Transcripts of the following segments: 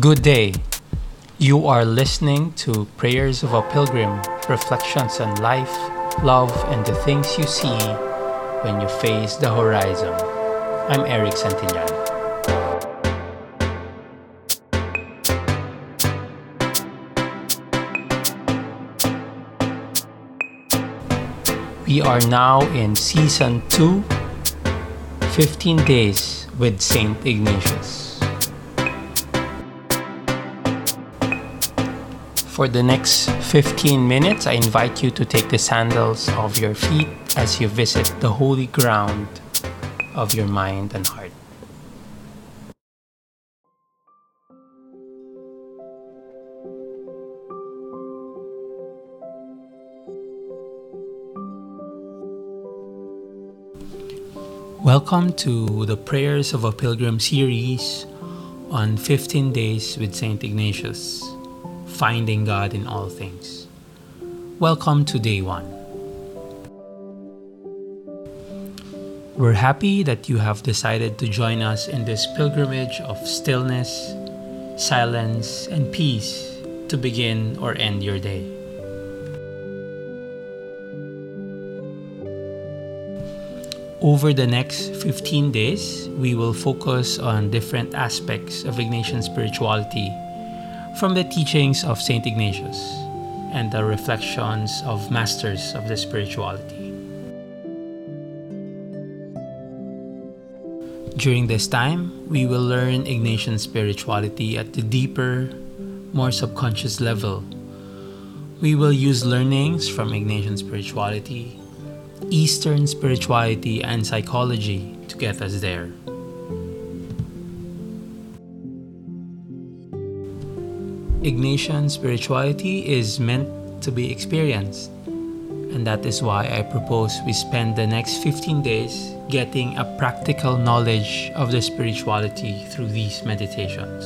Good day. You are listening to Prayers of a Pilgrim Reflections on Life, Love, and the Things You See When You Face the Horizon. I'm Eric Santillan. We are now in Season 2 15 Days with St. Ignatius. For the next 15 minutes, I invite you to take the sandals of your feet as you visit the holy ground of your mind and heart. Welcome to the Prayers of a Pilgrim series on 15 Days with St. Ignatius, Finding God in All Things. Welcome to day one. We're happy that you have decided to join us in this pilgrimage of stillness, silence, and peace to begin or end your day. Over the next 15 days, we will focus on different aspects of Ignatian spirituality from the teachings of St. Ignatius and the reflections of masters of the spirituality. During this time, we will learn Ignatian spirituality at the deeper, more subconscious level. We will use learnings from Ignatian spirituality Eastern spirituality and psychology to get us there. Ignatian spirituality is meant to be experienced, and that is why I propose we spend the next 15 days getting a practical knowledge of the spirituality through these meditations.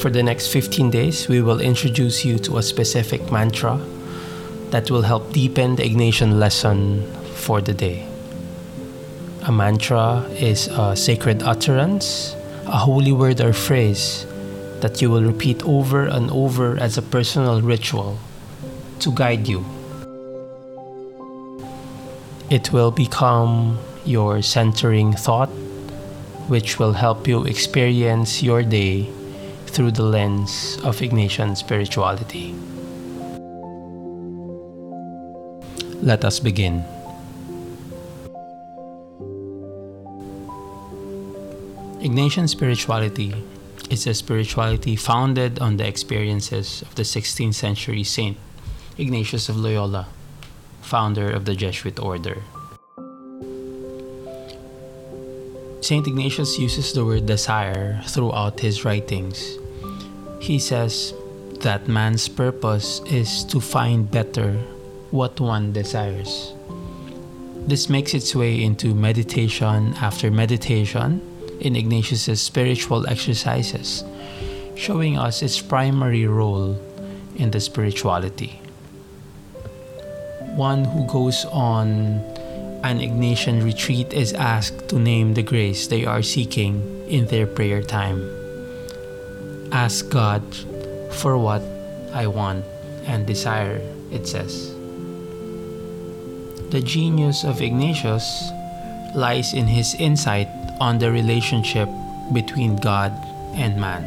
For the next 15 days, we will introduce you to a specific mantra that will help deepen the Ignatian lesson for the day. A mantra is a sacred utterance, a holy word or phrase that you will repeat over and over as a personal ritual to guide you. It will become your centering thought, which will help you experience your day through the lens of Ignatian spirituality. Let us begin. Ignatian spirituality is a spirituality founded on the experiences of the 16th century saint Ignatius of Loyola, founder of the Jesuit order. Saint Ignatius uses the word desire throughout his writings. He says that man's purpose is to find better what one desires. This makes its way into meditation after meditation in Ignatius's spiritual exercises, showing us its primary role in the spirituality. One who goes on an Ignatian retreat is asked to name the grace they are seeking in their prayer time. Ask God for what I want and desire, it says. The genius of Ignatius lies in his insight on the relationship between God and man.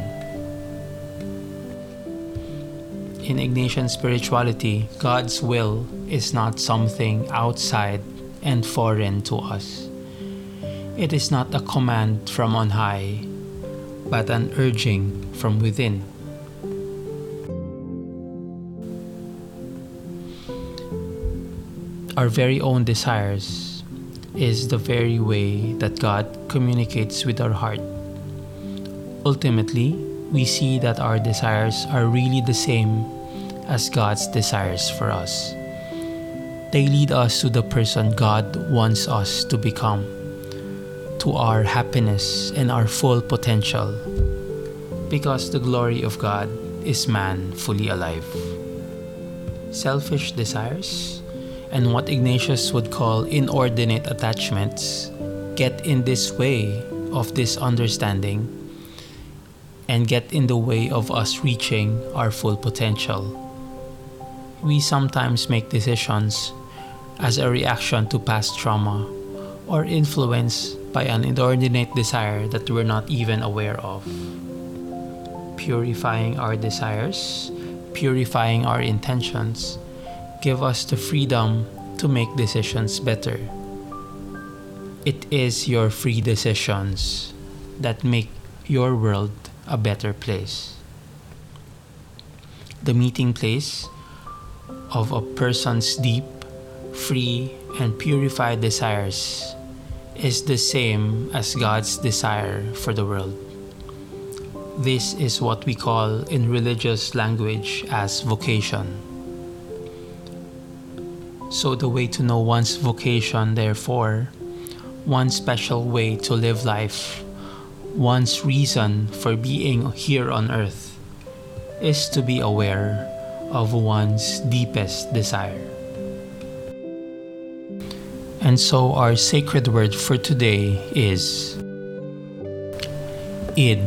In Ignatian spirituality, God's will is not something outside and foreign to us. It is not a command from on high, but an urging from within. our very own desires is the very way that God communicates with our heart. Ultimately, we see that our desires are really the same as God's desires for us. They lead us to the person God wants us to become, to our happiness and our full potential, because the glory of God is man fully alive. Selfish desires and what Ignatius would call inordinate attachments get in this way of this understanding and get in the way of us reaching our full potential. We sometimes make decisions as a reaction to past trauma or influenced by an inordinate desire that we're not even aware of. Purifying our desires, purifying our intentions, give us the freedom to make decisions better. It is your free decisions that make your world a better place. The meeting place of a person's deep, free, and purified desires is the same as God's desire for the world. This is what we call in religious language as vocation. So, the way to know one's vocation, therefore, one special way to live life one's reason for being here on earth is to be aware of one's deepest desire. And so, our sacred word for today is id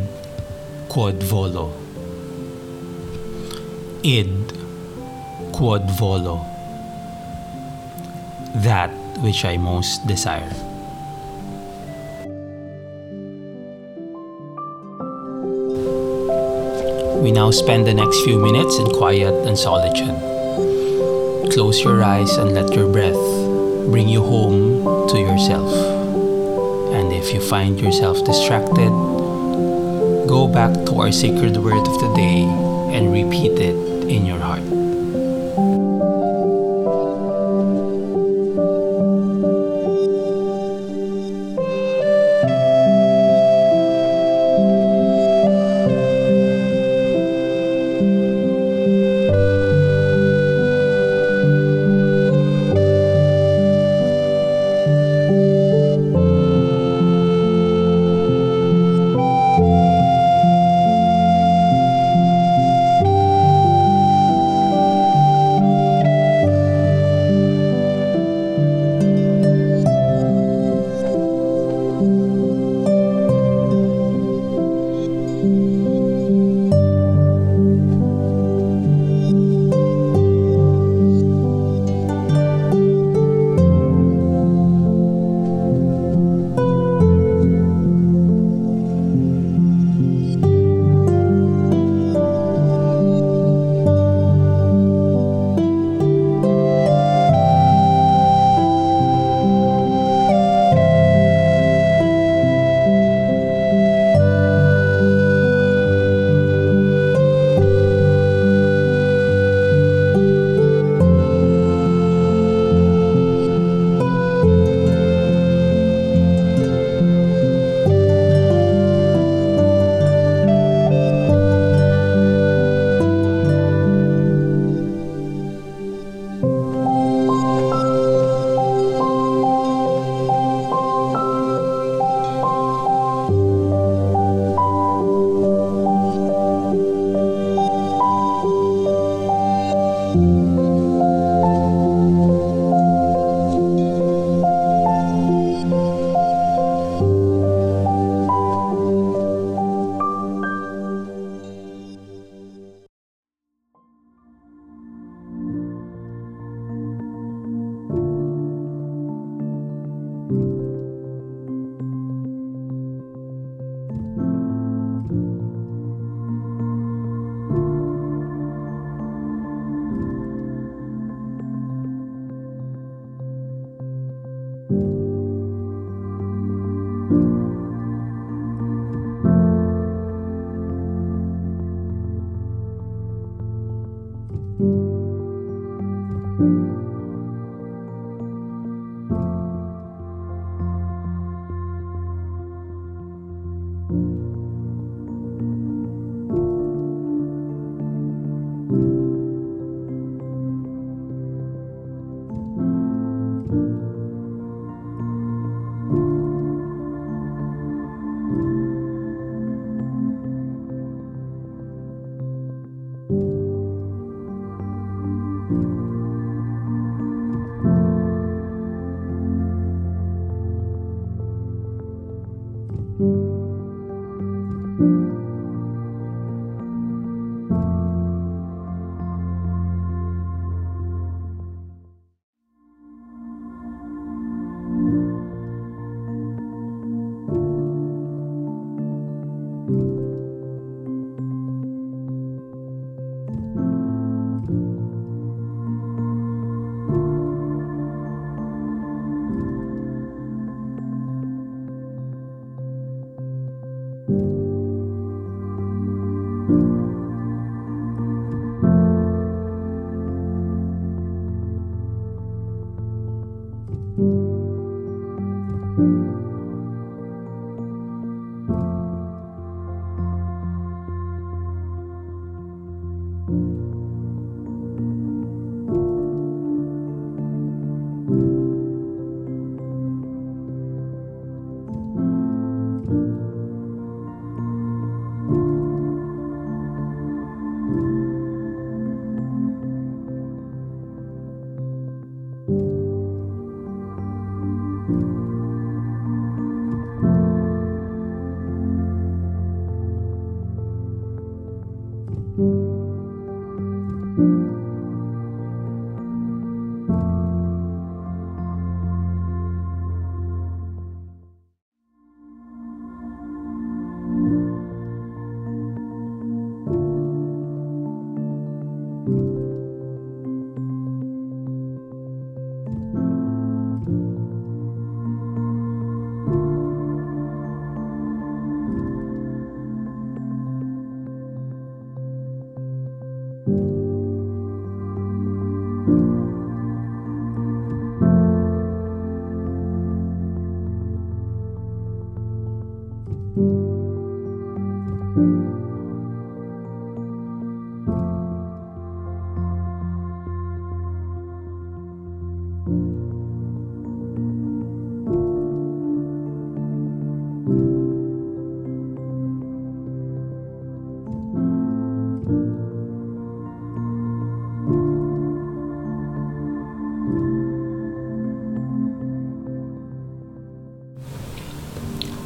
quod volo. Id quod volo. That which I most desire. We now spend the next few minutes in quiet and solitude. Close your eyes and let your breath bring you home to yourself. And if you find yourself distracted, go back to our sacred word of the day and repeat it in your heart.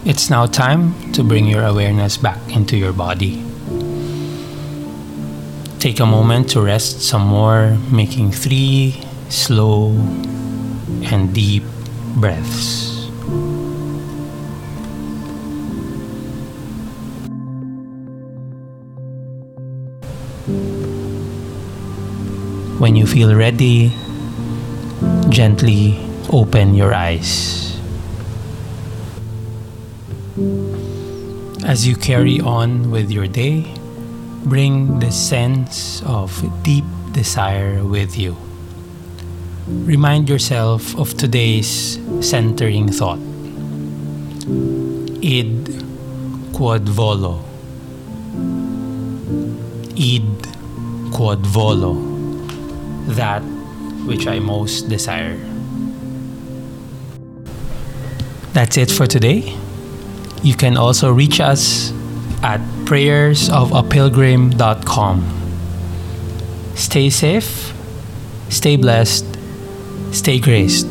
It's now time to bring your awareness back into your body. Take a moment to rest some more, making three slow and deep breaths. When you feel ready, gently open your eyes. As you carry on with your day, bring the sense of deep desire with you. Remind yourself of today's centering thought. Id quod volo. Id quod volo. That which I most desire. That's it for today. You can also reach us at prayersofapilgrim.com. Stay safe, stay blessed, stay graced.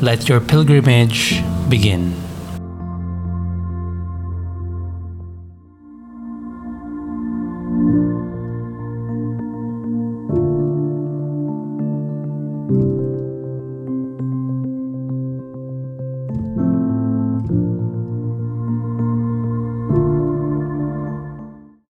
Let your pilgrimage begin.